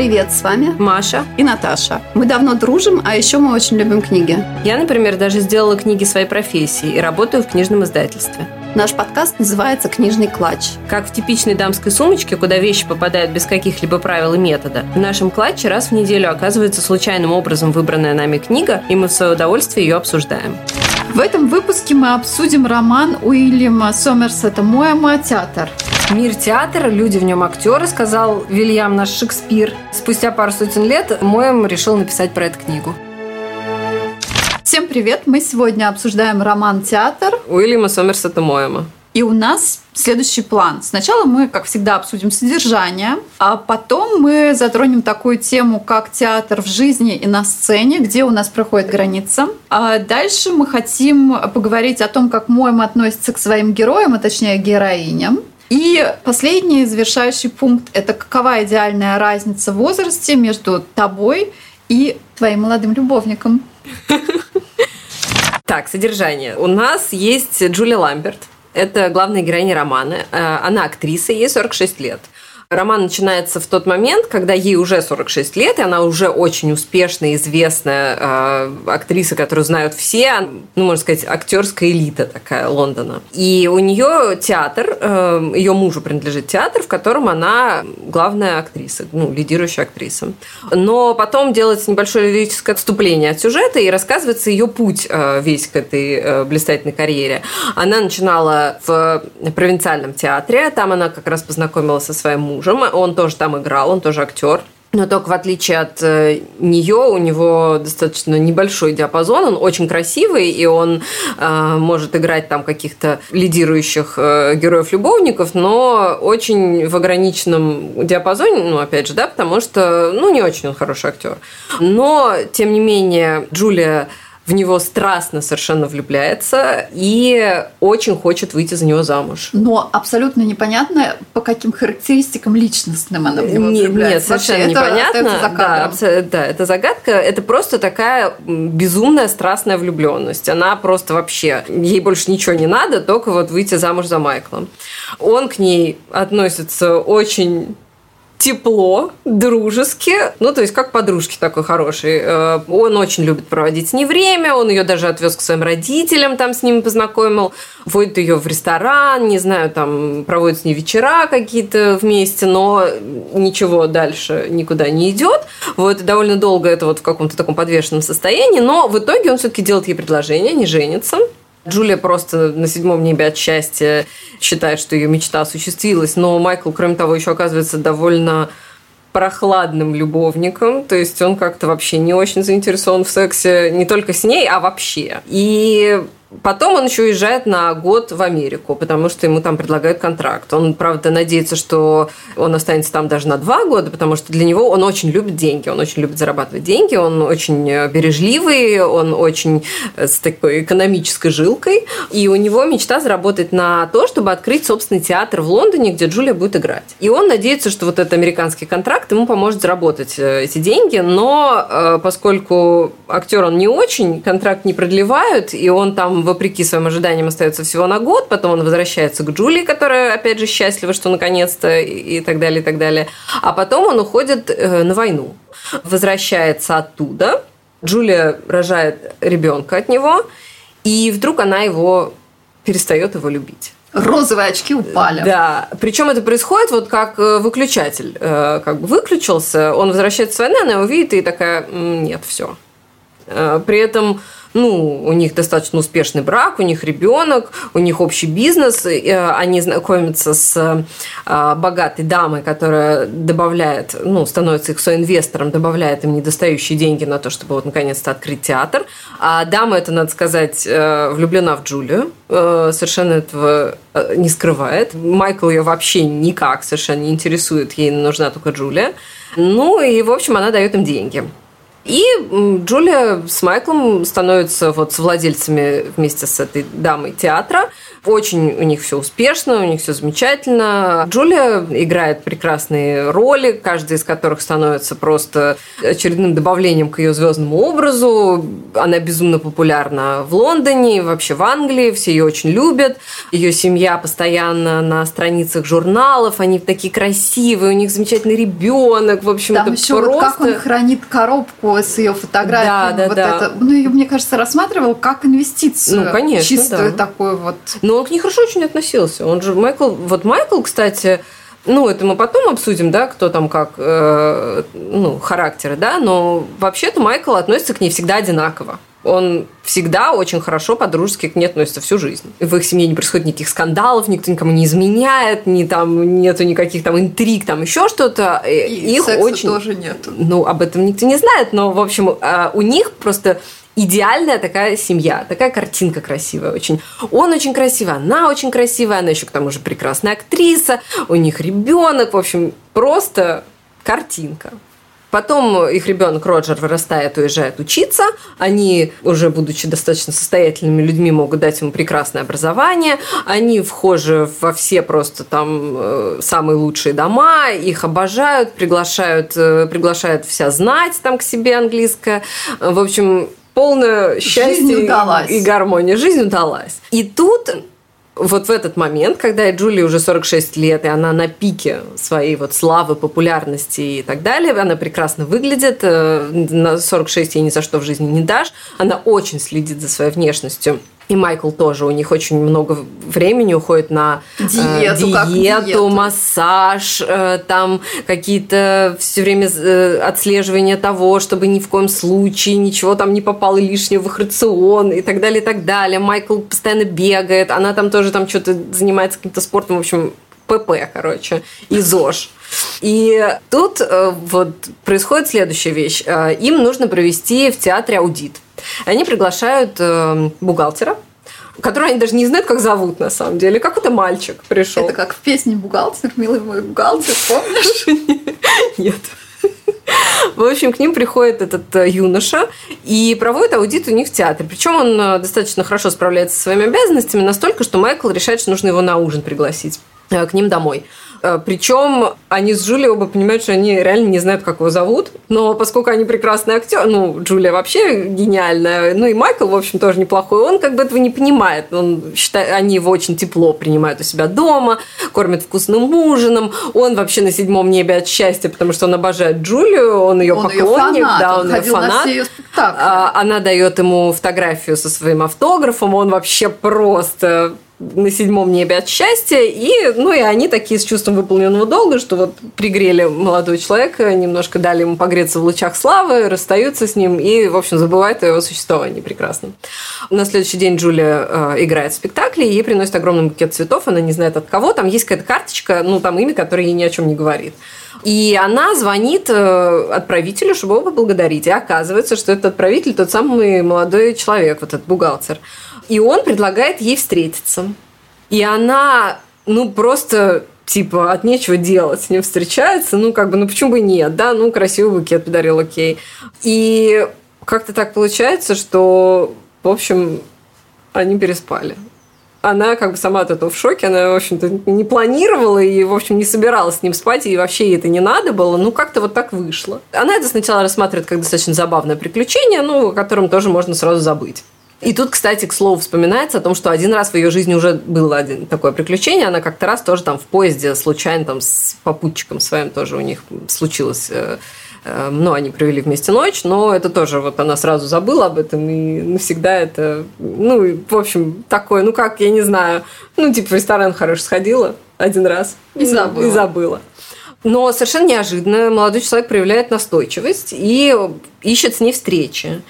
Привет, с вами Маша и Наташа. Мы давно дружим, а еще мы очень любим книги. Я, например, даже сделала книги своей профессии и работаю в книжном издательстве. Наш подкаст называется «Книжный клатч». Как в типичной дамской сумочке, куда вещи попадают без каких-либо правил и метода, в нашем клатче раз в неделю оказывается случайным образом выбранная нами книга, и мы в свое удовольствие ее обсуждаем. В этом выпуске мы обсудим роман Уильяма Сомерсета «Моэма. Театр». Мир театра, люди в нем актеры, сказал Вильям наш Шекспир. Спустя пару сотен лет Моэм решил написать про эту книгу. Всем привет! Мы сегодня обсуждаем роман «Театр» Уильяма Сомерсета Моэма. И у нас следующий план. Сначала мы, как всегда, обсудим содержание, а потом мы затронем такую тему, как театр в жизни и на сцене, где у нас проходит граница. А дальше мы хотим поговорить о том, как Моем относится к своим героям, а точнее героиням. И последний завершающий пункт – это какова идеальная разница в возрасте между тобой и твоим молодым любовником. Так, содержание. У нас есть Джулия Ламберт. Это главная героиня романа. Э, она актриса, ей 46 лет. Роман начинается в тот момент, когда ей уже 46 лет, и она уже очень успешная, известная э, актриса, которую знают все, ну, можно сказать, актерская элита такая Лондона. И у нее театр, э, ее мужу принадлежит театр, в котором она главная актриса, ну, лидирующая актриса. Но потом делается небольшое лирическое отступление от сюжета, и рассказывается ее путь э, весь к этой э, блистательной карьере. Она начинала в провинциальном театре, там она как раз познакомилась со своим мужем, мужем. Он тоже там играл, он тоже актер. Но только в отличие от э, нее, у него достаточно небольшой диапазон, он очень красивый, и он э, может играть там каких-то лидирующих э, героев-любовников, но очень в ограниченном диапазоне, ну, опять же, да, потому что, ну, не очень он хороший актер. Но, тем не менее, Джулия в него страстно совершенно влюбляется и очень хочет выйти за него замуж. Но абсолютно непонятно, по каким характеристикам личностным она в него нет, влюбляется. Нет, совершенно Вообще, непонятно. Это, да, абсо- да, это загадка. Это просто такая безумная страстная влюбленность. Она просто вообще, ей больше ничего не надо, только вот выйти замуж за Майкла. Он к ней относится очень тепло, дружески, ну, то есть как подружки такой хороший. Э, он очень любит проводить с ней время, он ее даже отвез к своим родителям, там с ними познакомил, водит ее в ресторан, не знаю, там проводит с ней вечера какие-то вместе, но ничего дальше никуда не идет. Вот довольно долго это вот в каком-то таком подвешенном состоянии, но в итоге он все-таки делает ей предложение, они женятся. Джулия просто на седьмом небе от счастья считает, что ее мечта осуществилась, но Майкл, кроме того, еще оказывается довольно прохладным любовником, то есть он как-то вообще не очень заинтересован в сексе не только с ней, а вообще. И Потом он еще уезжает на год в Америку, потому что ему там предлагают контракт. Он, правда, надеется, что он останется там даже на два года, потому что для него он очень любит деньги, он очень любит зарабатывать деньги, он очень бережливый, он очень э, с такой экономической жилкой. И у него мечта заработать на то, чтобы открыть собственный театр в Лондоне, где Джулия будет играть. И он надеется, что вот этот американский контракт ему поможет заработать э, эти деньги, но э, поскольку актер он не очень, контракт не продлевают, и он там вопреки своим ожиданиям, остается всего на год. Потом он возвращается к Джулии, которая, опять же, счастлива, что наконец-то, и так далее, и так далее. А потом он уходит э, на войну. Возвращается оттуда. Джулия рожает ребенка от него, и вдруг она его перестает его любить розовые очки упали. Да. Причем это происходит вот как э, выключатель. Э, как бы выключился, он возвращается с войны, она его видит и такая, нет, все. При этом ну, у них достаточно успешный брак, у них ребенок, у них общий бизнес, э, они знакомятся с э, богатой дамой, которая добавляет, ну, становится их соинвестором, добавляет им недостающие деньги на то, чтобы вот наконец-то открыть театр. А дама, это, надо сказать, э, влюблена в Джулию, совершенно этого не скрывает. Майкл ее вообще никак совершенно не интересует, ей нужна только Джулия. Ну и, в общем, она дает им деньги. И Джулия с Майклом становятся вот с владельцами вместе с этой дамой театра. Очень у них все успешно, у них все замечательно. Джулия играет прекрасные роли, каждая из которых становится просто очередным добавлением к ее звездному образу. Она безумно популярна в Лондоне, вообще в Англии, все ее очень любят. Ее семья постоянно на страницах журналов, они такие красивые, у них замечательный ребенок, в общем, Там это еще просто... вот как он хранит коробку с ее фотографией. Да, да, вот да. Это, ну, ее, мне кажется, рассматривал как инвестицию. Ну, конечно, чистую да. такую вот. Но он к ней хорошо очень относился. Он же Майкл, вот Майкл, кстати, ну, это мы потом обсудим, да, кто там как, э, ну, характеры, да, но вообще-то Майкл относится к ней всегда одинаково. Он всегда очень хорошо по-дружески к ней относится всю жизнь. В их семье не происходит никаких скандалов, никто никому не изменяет, ни там нету никаких там интриг, там еще что-то. И их секса очень тоже нету. Ну, об этом никто не знает, но, в общем, а, у них просто идеальная такая семья, такая картинка красивая очень. Он очень красивый, она очень красивая, она еще к тому же прекрасная актриса, у них ребенок, в общем, просто картинка. Потом их ребенок Роджер вырастает, уезжает учиться. Они, уже будучи достаточно состоятельными людьми, могут дать ему прекрасное образование. Они вхожи во все просто там э, самые лучшие дома, их обожают, приглашают, э, приглашают вся знать там к себе английская. В общем, полное счастье и гармония. Жизнь удалась. И тут вот в этот момент, когда Джулии уже 46 лет, и она на пике своей вот славы, популярности и так далее, она прекрасно выглядит, э, на 46 ей ни за что в жизни не дашь, она очень следит за своей внешностью и Майкл тоже. У них очень много времени уходит на диету, э, диету, диету. массаж, э, там какие-то все время э, отслеживание того, чтобы ни в коем случае ничего там не попало лишнего в их рацион и так далее, и так далее. Майкл постоянно бегает, она там тоже там что-то занимается каким-то спортом, в общем, ПП, короче, и ЗОЖ. И тут э, вот происходит следующая вещь. Э, им нужно провести в театре аудит. Они приглашают э, бухгалтера, которого они даже не знают, как зовут на самом деле. Какой-то мальчик пришел. Это как в песне «Бухгалтер», «Милый мой бухгалтер», помнишь? Нет. В общем, к ним приходит этот э, юноша и проводит аудит у них в театре. Причем он э, достаточно хорошо справляется со своими обязанностями, настолько, что Майкл решает, что нужно его на ужин пригласить э, к ним домой. Э, Причем они с Джулией оба понимают, что они реально не знают, как его зовут. Но поскольку они прекрасные актеры, ну, Джулия вообще гениальная, ну и Майкл, в общем, тоже неплохой, он как бы этого не понимает. Он считает, они его очень тепло принимают у себя дома, кормят вкусным ужином. Он вообще на седьмом небе от счастья, потому что он обожает Джулию, он ее он поклонник, ее фанат, да, он, он ее фанат. ее а, она дает ему фотографию со своим автографом, он вообще просто на седьмом небе от счастья, и, ну, и они такие с чувством выполненного долга, что вот пригрели молодого человека, немножко дали ему погреться в лучах славы, расстаются с ним и, в общем, забывают о его существовании прекрасно. На следующий день Джулия э, играет в спектакле, ей приносит огромный букет цветов, она не знает от кого, там есть какая-то карточка, ну, там имя, которое ей ни о чем не говорит. И она звонит э, отправителю, чтобы его поблагодарить. И оказывается, что этот отправитель тот самый молодой человек, вот этот бухгалтер. И он предлагает ей встретиться. И она, ну, просто типа от нечего делать с ним встречается, ну, как бы, ну, почему бы и нет, да, ну, красивый букет подарил, окей. И как-то так получается, что, в общем, они переспали. Она как бы сама от этого в шоке, она, в общем-то, не планировала и, в общем, не собиралась с ним спать, и вообще ей это не надо было, ну, как-то вот так вышло. Она это сначала рассматривает как достаточно забавное приключение, ну, о котором тоже можно сразу забыть. И тут, кстати, к слову, вспоминается о том, что один раз в ее жизни уже было один такое приключение. Она как-то раз тоже там в поезде случайно там с попутчиком своим тоже у них случилось э, э, ну, они провели вместе ночь, но это тоже вот она сразу забыла об этом, и навсегда это, ну, в общем, такое, ну, как, я не знаю, ну, типа в ресторан хорошо сходила один раз. И забыла. И забыла. Но совершенно неожиданно молодой человек проявляет настойчивость и ищет с ней встречи.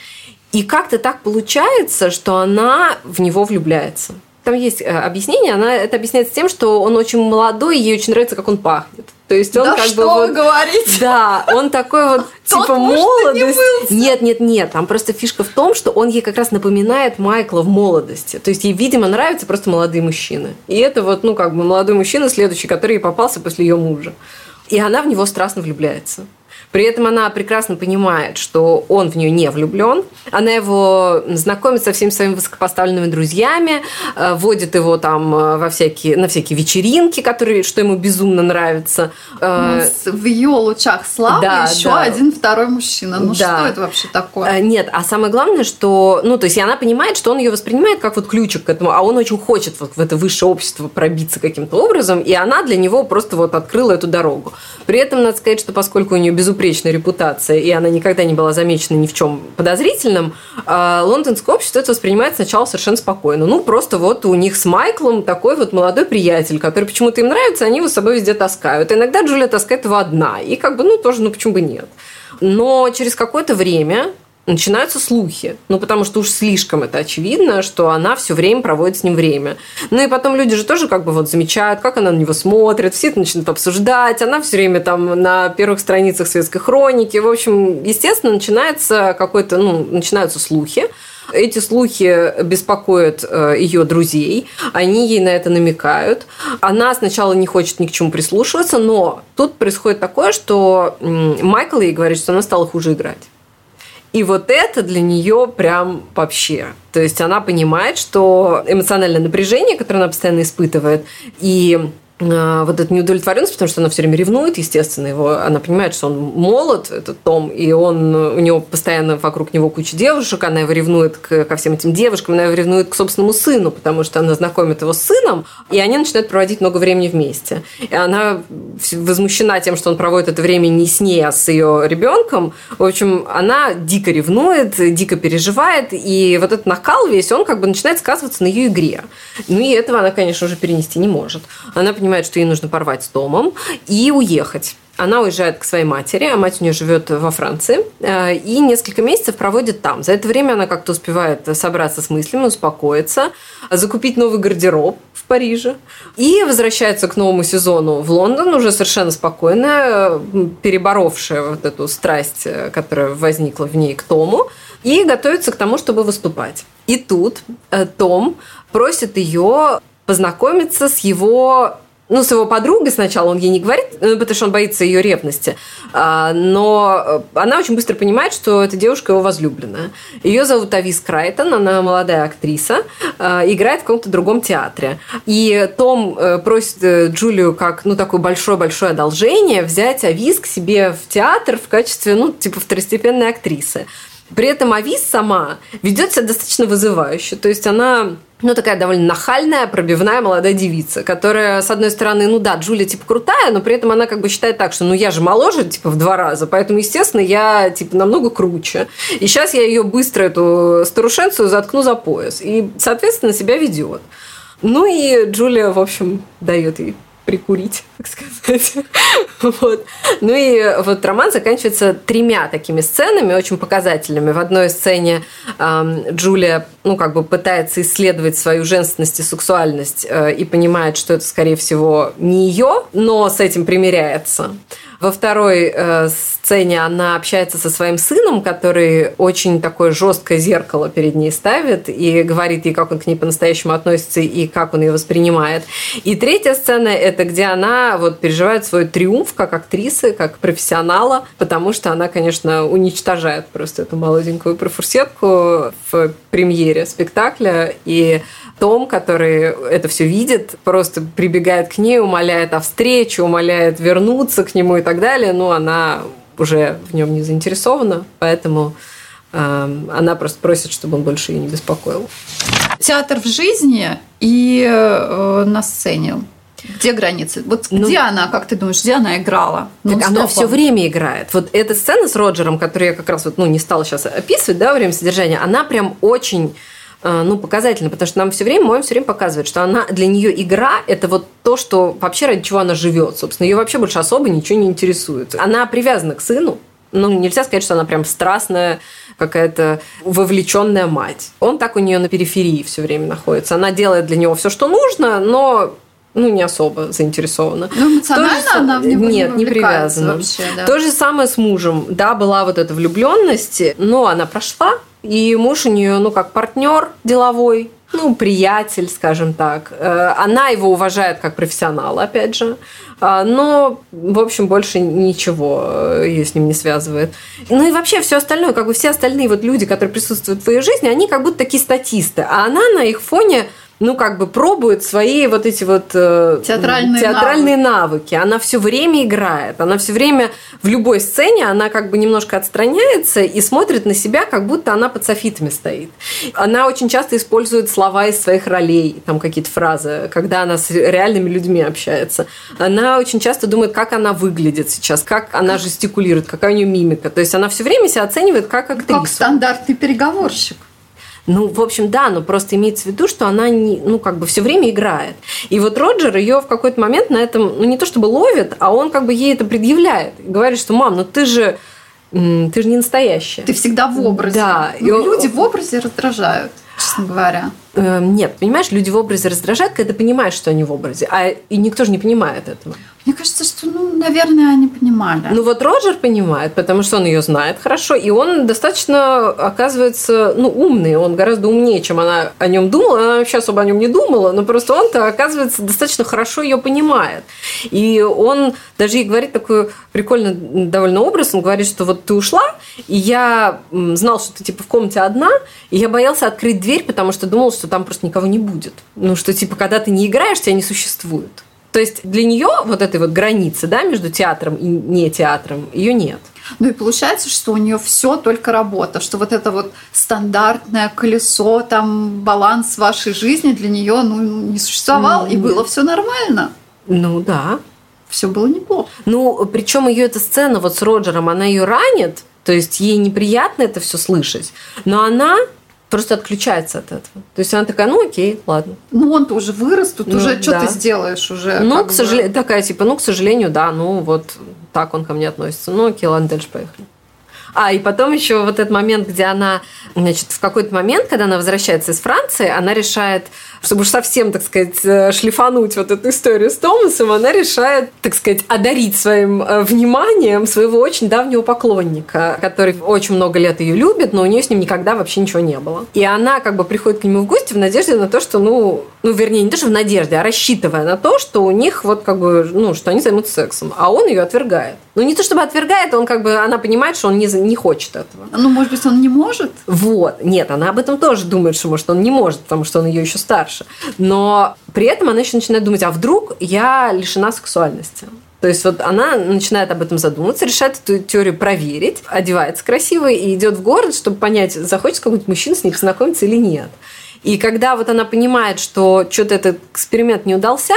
И как-то так получается, что она в него влюбляется. Там есть э, объяснение, она это объясняет тем, что он очень молодой, и ей очень нравится, как он пахнет. То есть он да как что бы вы вот, говорите? Да, он такой вот типа молодость. Нет, нет, нет. Там просто фишка в том, что он ей как раз напоминает Майкла в молодости. То есть ей, видимо, нравятся просто молодые мужчины. И это вот, ну, как бы молодой мужчина следующий, который ей попался после ее мужа. И она в него страстно влюбляется. При этом она прекрасно понимает, что он в нее не влюблен. Она его знакомит со всеми своими высокопоставленными друзьями, э, водит его там э, во всякие, на всякие вечеринки, которые, что ему безумно нравится. Э, ну, в ее лучах славы да, еще да. один второй мужчина. Ну да. что это вообще такое? Нет, а самое главное, что, ну, то есть она понимает, что он ее воспринимает как вот ключик к этому, а он очень хочет вот в это высшее общество пробиться каким-то образом, и она для него просто вот открыла эту дорогу. При этом надо сказать, что поскольку у нее безупречная безупречная репутация, и она никогда не была замечена ни в чем подозрительным, а лондонское общество это воспринимает сначала совершенно спокойно. Ну, просто вот у них с Майклом такой вот молодой приятель, который почему-то им нравится, они его с собой везде таскают. иногда Джулия таскает его одна. И как бы, ну, тоже, ну, почему бы нет. Но через какое-то время начинаются слухи. Ну, потому что уж слишком это очевидно, что она все время проводит с ним время. Ну, и потом люди же тоже как бы вот замечают, как она на него смотрит, все это начинают обсуждать, она все время там на первых страницах светской хроники. В общем, естественно, начинается какой-то, ну, начинаются слухи. Эти слухи беспокоят э, ее друзей, они ей на это намекают. Она сначала не хочет ни к чему прислушиваться, но тут происходит такое, что Майкл ей говорит, что она стала хуже играть. И вот это для нее прям вообще. То есть она понимает, что эмоциональное напряжение, которое она постоянно испытывает, и вот эта неудовлетворенность, потому что она все время ревнует, естественно, его, она понимает, что он молод, этот Том, и он, у него постоянно вокруг него куча девушек, она его ревнует к, ко всем этим девушкам, она его ревнует к собственному сыну, потому что она знакомит его с сыном, и они начинают проводить много времени вместе. И она возмущена тем, что он проводит это время не с ней, а с ее ребенком. В общем, она дико ревнует, дико переживает, и вот этот накал весь, он как бы начинает сказываться на ее игре. Ну и этого она, конечно, уже перенести не может. Она понимает, понимает, что ей нужно порвать с домом и уехать. Она уезжает к своей матери, а мать у нее живет во Франции, э, и несколько месяцев проводит там. За это время она как-то успевает собраться с мыслями, успокоиться, закупить новый гардероб в Париже и возвращается к новому сезону в Лондон уже совершенно спокойно, переборовшая вот эту страсть, э, которая возникла в ней к Тому, и готовится к тому, чтобы выступать. И тут э, Том просит ее познакомиться с его ну, с его подругой сначала он ей не говорит, ну, потому что он боится ее ревности. А, но э, она очень быстро понимает, что эта девушка его возлюбленная. Ее зовут Авис Крайтон, она молодая актриса, а, играет в каком-то другом театре. И Том э, просит э, Джулию как, ну, такое большое-большое одолжение взять Авис к себе в театр в качестве, ну, типа второстепенной актрисы. При этом Авис сама ведет себя достаточно вызывающе. То есть она ну, такая довольно нахальная, пробивная молодая девица, которая, с одной стороны, ну да, Джулия, типа, крутая, но при этом она как бы считает так, что, ну, я же моложе, типа, в два раза, поэтому, естественно, я, типа, намного круче. И сейчас я ее быстро, эту старушенцию, заткну за пояс. И, соответственно, себя ведет. Ну и Джулия, в общем, дает ей прикурить, так сказать. вот. Ну и вот роман заканчивается тремя такими сценами, очень показательными. В одной сцене эм, Джулия, ну, как бы пытается исследовать свою женственность и сексуальность э, и понимает, что это, скорее всего, не ее, но с этим примиряется. Во второй э, сцене она общается со своим сыном, который очень такое жесткое зеркало перед ней ставит и говорит ей, как он к ней по-настоящему относится и как он ее воспринимает. И третья сцена – это где она вот переживает свой триумф как актрисы, как профессионала, потому что она, конечно, уничтожает просто эту молоденькую профурсетку в премьере спектакля. И том, который это все видит, просто прибегает к ней, умоляет о встрече, умоляет вернуться к нему и так далее, но она уже в нем не заинтересована, поэтому э, она просто просит, чтобы он больше ее не беспокоил. Театр в жизни и э, на сцене. Где границы? Вот ну, где она, как ты думаешь, где она играла? Так она все время играет. Вот эта сцена с Роджером, которую я как раз вот, ну, не стала сейчас описывать, да, во время содержания, она прям очень ну, показательно, потому что нам все время, Моем все время показывает, что она для нее игра – это вот то, что вообще ради чего она живет. Собственно, ее вообще больше особо ничего не интересует. Она привязана к сыну, ну, нельзя сказать, что она прям страстная, какая-то вовлеченная мать. Он так у нее на периферии все время находится. Она делает для него все, что нужно, но ну, не особо заинтересована. Ну, эмоционально же... она в него Нет, не, не привязана. Вообще, да. То же самое с мужем. Да, была вот эта влюбленность, но она прошла, и муж у нее, ну, как партнер деловой, ну, приятель, скажем так. Э, она его уважает как профессионала, опять же. А, но, в общем, больше ничего э, ее с ним не связывает. Ну и вообще все остальное, как бы все остальные вот люди, которые присутствуют в твоей жизни, они как будто такие статисты, а она на их фоне ну, как бы пробует свои вот эти вот э, театральные, театральные навыки. навыки. Она все время играет. Она все время в любой сцене, она как бы немножко отстраняется и смотрит на себя, как будто она под софитами стоит. Она очень часто использует слова из своих ролей, там какие-то фразы, когда она с реальными людьми общается. Она очень часто думает, как она выглядит сейчас, как она жестикулирует, какая у нее мимика. То есть она все время себя оценивает как актриса. Как стандартный переговорщик. Ну, в общем, да, но просто имеется в виду, что она не, ну, как бы все время играет. И вот Роджер ее в какой-то момент на этом, ну, не то чтобы ловит, а он как бы ей это предъявляет. Говорит, что, мам, ну ты же ты же не настоящая. Ты всегда в образе. Да. Ну, и он... Люди в образе раздражают, честно говоря. Эм, нет, понимаешь, люди в образе раздражают, когда ты понимаешь, что они в образе, а и никто же не понимает этого. Мне кажется, что, ну, наверное, они понимали. Ну вот Роджер понимает, потому что он ее знает хорошо, и он достаточно, оказывается, ну, умный. Он гораздо умнее, чем она о нем думала. Она вообще особо о нем не думала, но просто он-то, оказывается, достаточно хорошо ее понимает. И он даже ей говорит такой прикольный довольно образ. Он говорит, что вот ты ушла, и я знал, что ты типа в комнате одна, и я боялся открыть дверь, потому что думал, что там просто никого не будет. Ну, что типа, когда ты не играешь, тебя не существует. То есть для нее вот этой вот границы, да, между театром и не театром, ее нет. Ну и получается, что у нее все только работа, что вот это вот стандартное колесо, там баланс вашей жизни для нее ну, не существовал, mm-hmm. и было все нормально. Ну да. Все было неплохо. Ну, причем ее эта сцена вот с Роджером, она ее ранит, то есть ей неприятно это все слышать, но она просто отключается от этого. То есть она такая, ну окей, ладно. Ну он-то уже вырос, тут ну, уже что да. ты сделаешь уже. Ну, к сожалению, такая типа, ну, к сожалению, да, ну вот так он ко мне относится. Ну окей, ладно, дальше поехали. А, и потом еще вот этот момент, где она, значит, в какой-то момент, когда она возвращается из Франции, она решает чтобы уж совсем, так сказать, э, шлифануть вот эту историю с Томасом, она решает, так сказать, одарить своим э, вниманием своего очень давнего поклонника, который очень много лет ее любит, но у нее с ним никогда вообще ничего не было. И она как бы приходит к нему в гости в надежде на то, что, ну, ну, вернее, не то, что в надежде, а рассчитывая на то, что у них вот как бы, ну, что они займутся сексом. А он ее отвергает. Ну, не то чтобы отвергает, он как бы, она понимает, что он не, не хочет этого. Ну, может быть, он не может? Вот. Нет, она об этом тоже думает, что, может, он не может, потому что он ее еще старше старше. Но при этом она еще начинает думать, а вдруг я лишена сексуальности? То есть вот она начинает об этом задумываться, решает эту теорию проверить, одевается красиво и идет в город, чтобы понять, захочет какой-нибудь мужчина с ней познакомиться или нет. И когда вот она понимает, что что-то этот эксперимент не удался,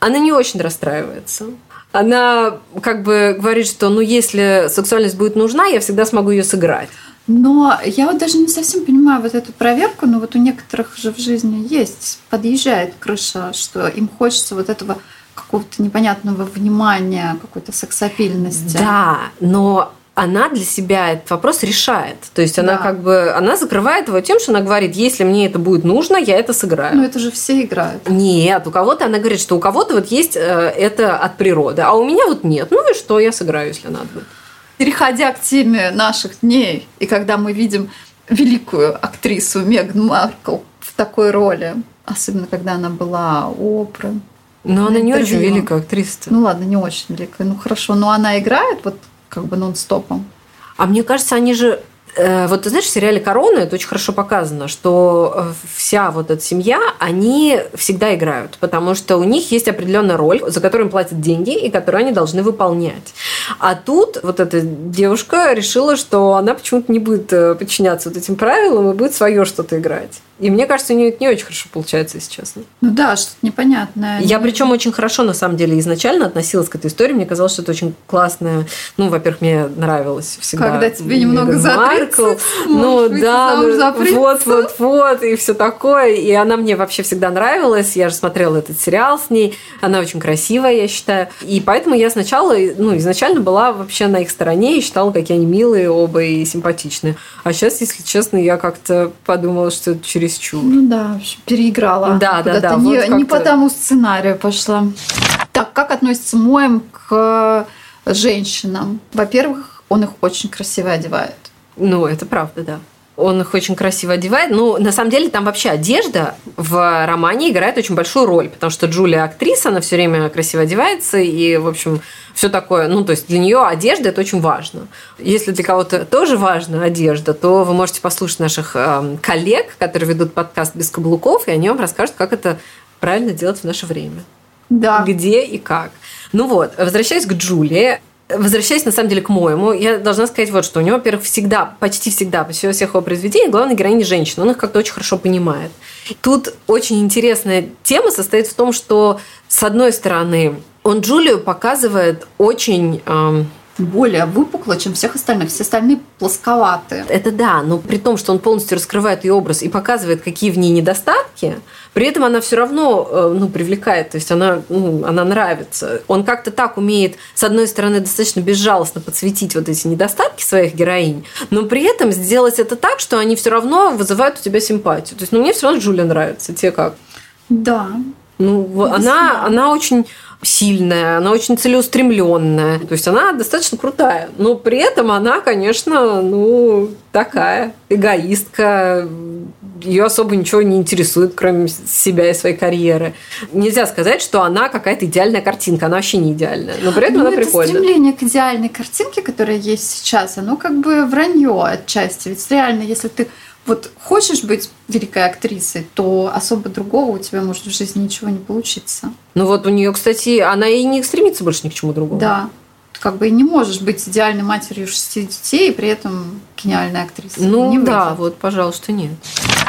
она не очень расстраивается. Она как бы говорит, что ну если сексуальность будет нужна, я всегда смогу ее сыграть. Но я вот даже не совсем понимаю вот эту проверку, но вот у некоторых же в жизни есть, подъезжает крыша, что им хочется вот этого какого-то непонятного внимания, какой-то сексапильности. Да, но она для себя этот вопрос решает. То есть она да. как бы она закрывает его тем, что она говорит, если мне это будет нужно, я это сыграю. Ну это же все играют. Нет, у кого-то она говорит, что у кого-то вот есть э, это от природы, а у меня вот нет. Ну и что, я сыграю, если надо будет переходя к теме наших дней, и когда мы видим великую актрису Меган Маркл в такой роли, особенно когда она была у Опры. Но она не очень великая актриса. Ну ладно, не очень великая. Ну хорошо, но она играет вот как бы нон-стопом. А мне кажется, они же вот ты знаешь, в сериале «Корона» это очень хорошо показано, что э, вся вот эта семья, они всегда играют, потому что у них есть определенная роль, за которую им платят деньги и которую они должны выполнять. А тут вот эта девушка решила, что она почему-то не будет э, подчиняться вот этим правилам и будет свое что-то играть. И мне кажется, у нее это не очень хорошо получается, если честно. Ну да, что-то непонятное. Я причем очень хорошо, на самом деле, изначально относилась к этой истории. Мне казалось, что это очень классная. Ну, во-первых, мне нравилось всегда. Когда тебе немного за 30, Ну да, ну, вот, вот, вот, и все такое. И она мне вообще всегда нравилась. Я же смотрела этот сериал с ней. Она очень красивая, я считаю. И поэтому я сначала, ну, изначально была вообще на их стороне и считала, какие они милые оба и симпатичные. А сейчас, если честно, я как-то подумала, что через чересчур. Ну да, переиграла. Да, да, да. Не, вот не по тому сценарию пошла. Так, как относится Моем к женщинам? Во-первых, он их очень красиво одевает. Ну, это правда, да. Он их очень красиво одевает. Ну, на самом деле, там вообще одежда в романе играет очень большую роль, потому что Джулия актриса, она все время красиво одевается, и, в общем, все такое. Ну, то есть для нее одежда это очень важно. Если для кого-то тоже важна одежда, то вы можете послушать наших э, коллег, которые ведут подкаст без каблуков, и они вам расскажут, как это правильно делать в наше время. Да. Где и как. Ну вот, возвращаясь к Джулии, Возвращаясь, на самом деле, к моему, я должна сказать вот что. У него, во-первых, всегда, почти всегда, по всех его произведениях, главная героиня женщина. Он их как-то очень хорошо понимает. Тут очень интересная тема состоит в том, что, с одной стороны, он Джулию показывает очень... Эм, более выпукло, чем всех остальных. Все остальные плосковатые. Это да, но при том, что он полностью раскрывает ее образ и показывает, какие в ней недостатки, при этом она все равно э, ну, привлекает, то есть она, ну, она нравится. Он как-то так умеет, с одной стороны, достаточно безжалостно подсветить вот эти недостатки своих героинь, но при этом сделать это так, что они все равно вызывают у тебя симпатию. То есть, ну, мне все равно Джулия нравится. Тебе как? Да. Ну, она, она очень сильная, она очень целеустремленная. То есть она достаточно крутая. Но при этом она, конечно, ну, такая эгоистка. Ее особо ничего не интересует, кроме себя и своей карьеры. Нельзя сказать, что она какая-то идеальная картинка. Она вообще не идеальная. Но при этом ну, она это прикольная. стремление к идеальной картинке, которая есть сейчас, оно как бы вранье отчасти. Ведь реально, если ты вот хочешь быть великой актрисой, то особо другого у тебя может в жизни ничего не получиться. Ну вот у нее, кстати, она и не стремится больше ни к чему другому. Да. Как бы и не можешь быть идеальной матерью шести детей и при этом гениальной актрисой. Ну не да, вот, пожалуйста, нет.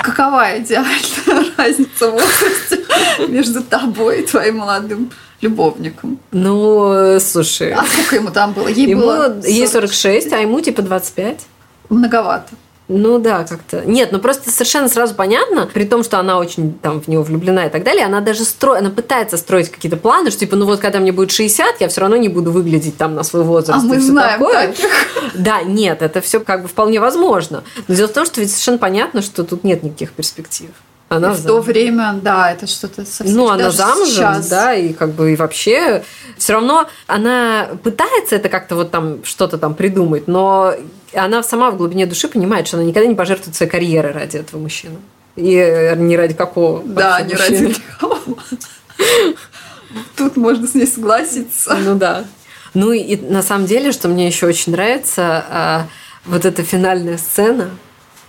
Какова идеальная разница в возрасте между тобой и твоим молодым любовником? Ну, слушай. А сколько ему там было? Ей ему, было 40... Ей 46, а ему типа 25. Многовато. Ну да, как-то. Нет, ну просто совершенно сразу понятно, при том, что она очень там в него влюблена и так далее, она даже строит, она пытается строить какие-то планы, что типа, ну вот когда мне будет 60, я все равно не буду выглядеть там на свой возраст. А мы знаем такое. Да, нет, это все как бы вполне возможно. Но дело в том, что ведь совершенно понятно, что тут нет никаких перспектив. Она в то время, да, это что-то совсем. Ну, она замужем, сейчас. да, и как бы и вообще все равно она пытается это как-то вот там что-то там придумать, но она сама в глубине души понимает, что она никогда не пожертвует своей карьерой ради этого мужчины. И э, не ради какого. Да, не мужчины. ради какого. Тут можно с ней согласиться. Ну да. Ну и на самом деле, что мне еще очень нравится, а, вот эта финальная сцена,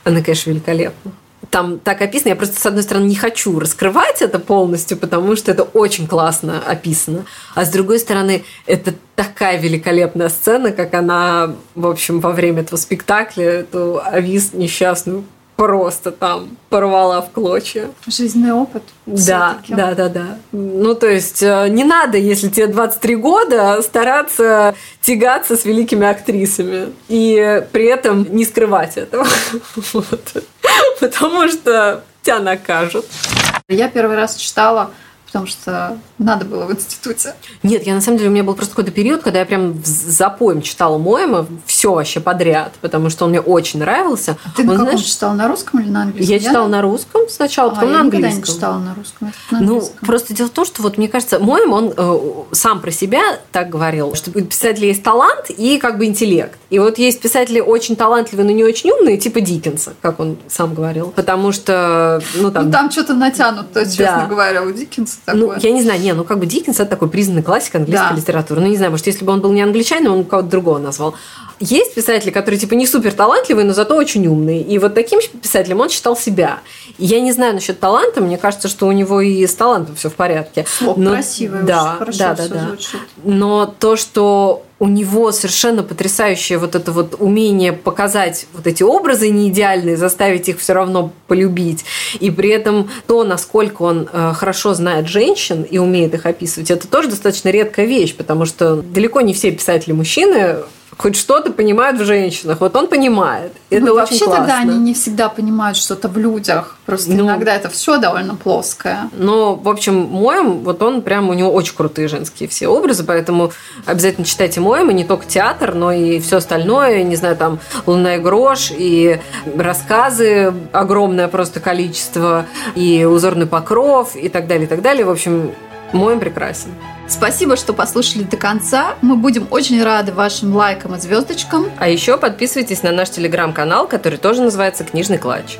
она, конечно, великолепна там так описано. Я просто, с одной стороны, не хочу раскрывать это полностью, потому что это очень классно описано. А с другой стороны, это такая великолепная сцена, как она, в общем, во время этого спектакля, эту Авис несчастную просто там порвала в клочья. Жизненный опыт. Да, да, да, да. Ну, то есть, э, не надо, если тебе 23 года, стараться тягаться с великими актрисами. И при этом не скрывать этого. Потому что тебя накажут. Я первый раз читала потому что надо было в институте. Нет, я на самом деле, у меня был просто какой-то период, когда я прям запоем читала Моэма, все вообще подряд, потому что он мне очень нравился. А ты он, на каком знаешь, читала, на русском или на английском? Я читала на русском сначала, а, потом я на английском. Я не читала на русском. На ну, просто дело в том, что вот мне кажется, Моэм, он э, сам про себя так говорил, что у писателя есть талант и как бы интеллект. И вот есть писатели очень талантливые, но не очень умные, типа Диккенса, как он сам говорил. Потому что, ну там... Ну, там что-то натянуто, честно да. говоря, у Диккенса такое. Ну, я не знаю, не, ну как бы Диккенс это такой признанный классик английской да. литературы. Ну, не знаю, может, если бы он был не англичанином, он кого-то другого назвал. Есть писатели, которые типа не супер талантливые, но зато очень умные. И вот таким писателем он считал себя. И я не знаю насчет таланта, мне кажется, что у него и с талантом все в порядке. Слог но, красивый, да, хорошо да, да, да. Но то, что у него совершенно потрясающее вот это вот умение показать вот эти образы неидеальные, заставить их все равно полюбить. И при этом то, насколько он э, хорошо знает женщин и умеет их описывать, это тоже достаточно редкая вещь, потому что далеко не все писатели-мужчины хоть что-то понимают в женщинах. Вот он понимает. Это ну, очень вообще классно. тогда они не всегда понимают что-то в людях. Просто ну, иногда это все довольно плоское. Но, в общем, Моем, вот он прям, у него очень крутые женские все образы, поэтому обязательно читайте Моем, и не только театр, но и все остальное, не знаю, там «Луна и грош», и рассказы, огромное просто количество, и «Узорный покров», и так далее, и так далее. В общем, Моем прекрасен. Спасибо, что послушали до конца. Мы будем очень рады вашим лайкам и звездочкам. А еще подписывайтесь на наш телеграм-канал, который тоже называется «Книжный клатч».